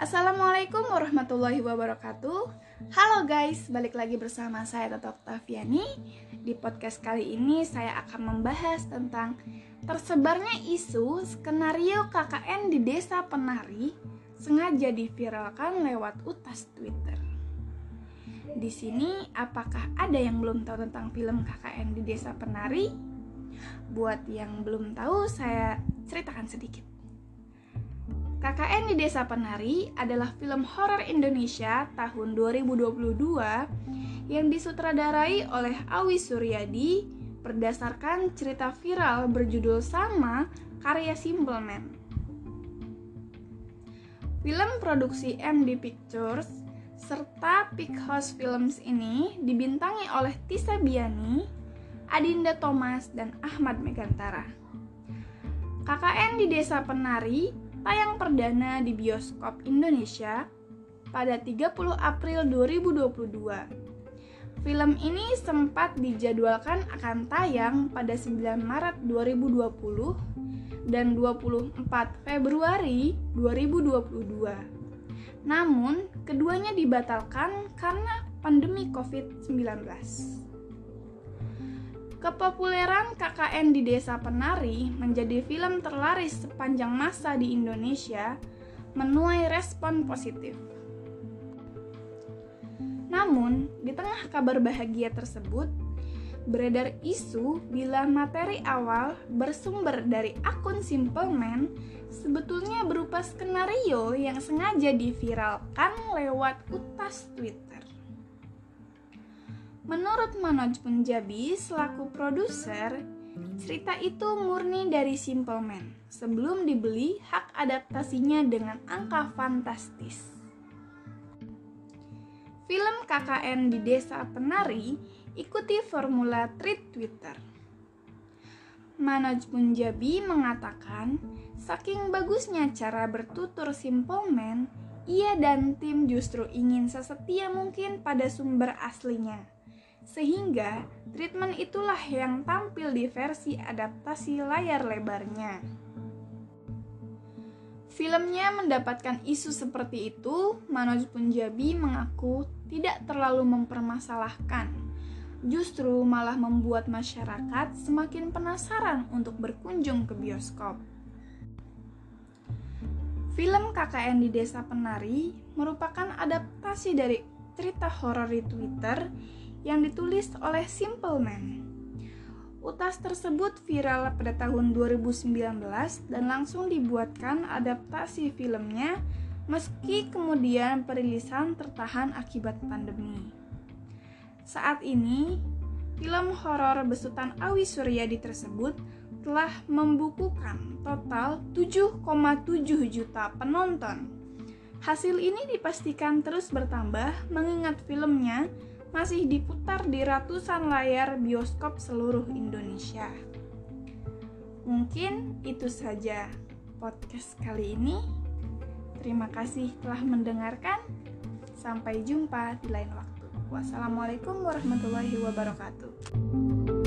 Assalamualaikum warahmatullahi wabarakatuh. Halo guys, balik lagi bersama saya Tato Octaviani Di podcast kali ini saya akan membahas tentang Tersebarnya isu skenario KKN di desa penari Sengaja diviralkan lewat utas Twitter. Di sini apakah ada yang belum tahu tentang film KKN di desa penari? Buat yang belum tahu, saya ceritakan sedikit KKN di Desa Penari adalah film horor Indonesia tahun 2022 yang disutradarai oleh Awi Suryadi berdasarkan cerita viral berjudul sama karya Simple Man. Film produksi MD Pictures serta Big House Films ini dibintangi oleh Tisa Biani, Adinda Thomas, dan Ahmad Megantara. KKN di Desa Penari tayang perdana di bioskop Indonesia pada 30 April 2022. Film ini sempat dijadwalkan akan tayang pada 9 Maret 2020 dan 24 Februari 2022. Namun, keduanya dibatalkan karena pandemi COVID-19. Kepopuleran KKN di Desa Penari menjadi film terlaris sepanjang masa di Indonesia menuai respon positif. Namun, di tengah kabar bahagia tersebut, beredar isu bila materi awal bersumber dari akun Simple Man sebetulnya berupa skenario yang sengaja diviralkan lewat utas Twitter. Menurut Manoj Punjabi selaku produser, cerita itu murni dari Simple Man sebelum dibeli hak adaptasinya dengan angka fantastis. Film KKN di Desa Penari ikuti formula tweet Twitter. Manoj Punjabi mengatakan, saking bagusnya cara bertutur Simple Man, ia dan tim justru ingin sesetia mungkin pada sumber aslinya sehingga treatment itulah yang tampil di versi adaptasi layar lebarnya. Filmnya mendapatkan isu seperti itu, Manoj Punjabi mengaku tidak terlalu mempermasalahkan. Justru malah membuat masyarakat semakin penasaran untuk berkunjung ke bioskop. Film KKN di Desa Penari merupakan adaptasi dari cerita horor di Twitter yang ditulis oleh Simple Man. Utas tersebut viral pada tahun 2019 dan langsung dibuatkan adaptasi filmnya meski kemudian perilisan tertahan akibat pandemi. Saat ini, film horor besutan Awi Suryadi tersebut telah membukukan total 7,7 juta penonton. Hasil ini dipastikan terus bertambah mengingat filmnya masih diputar di ratusan layar bioskop seluruh Indonesia. Mungkin itu saja podcast kali ini. Terima kasih telah mendengarkan. Sampai jumpa di lain waktu. Wassalamualaikum warahmatullahi wabarakatuh.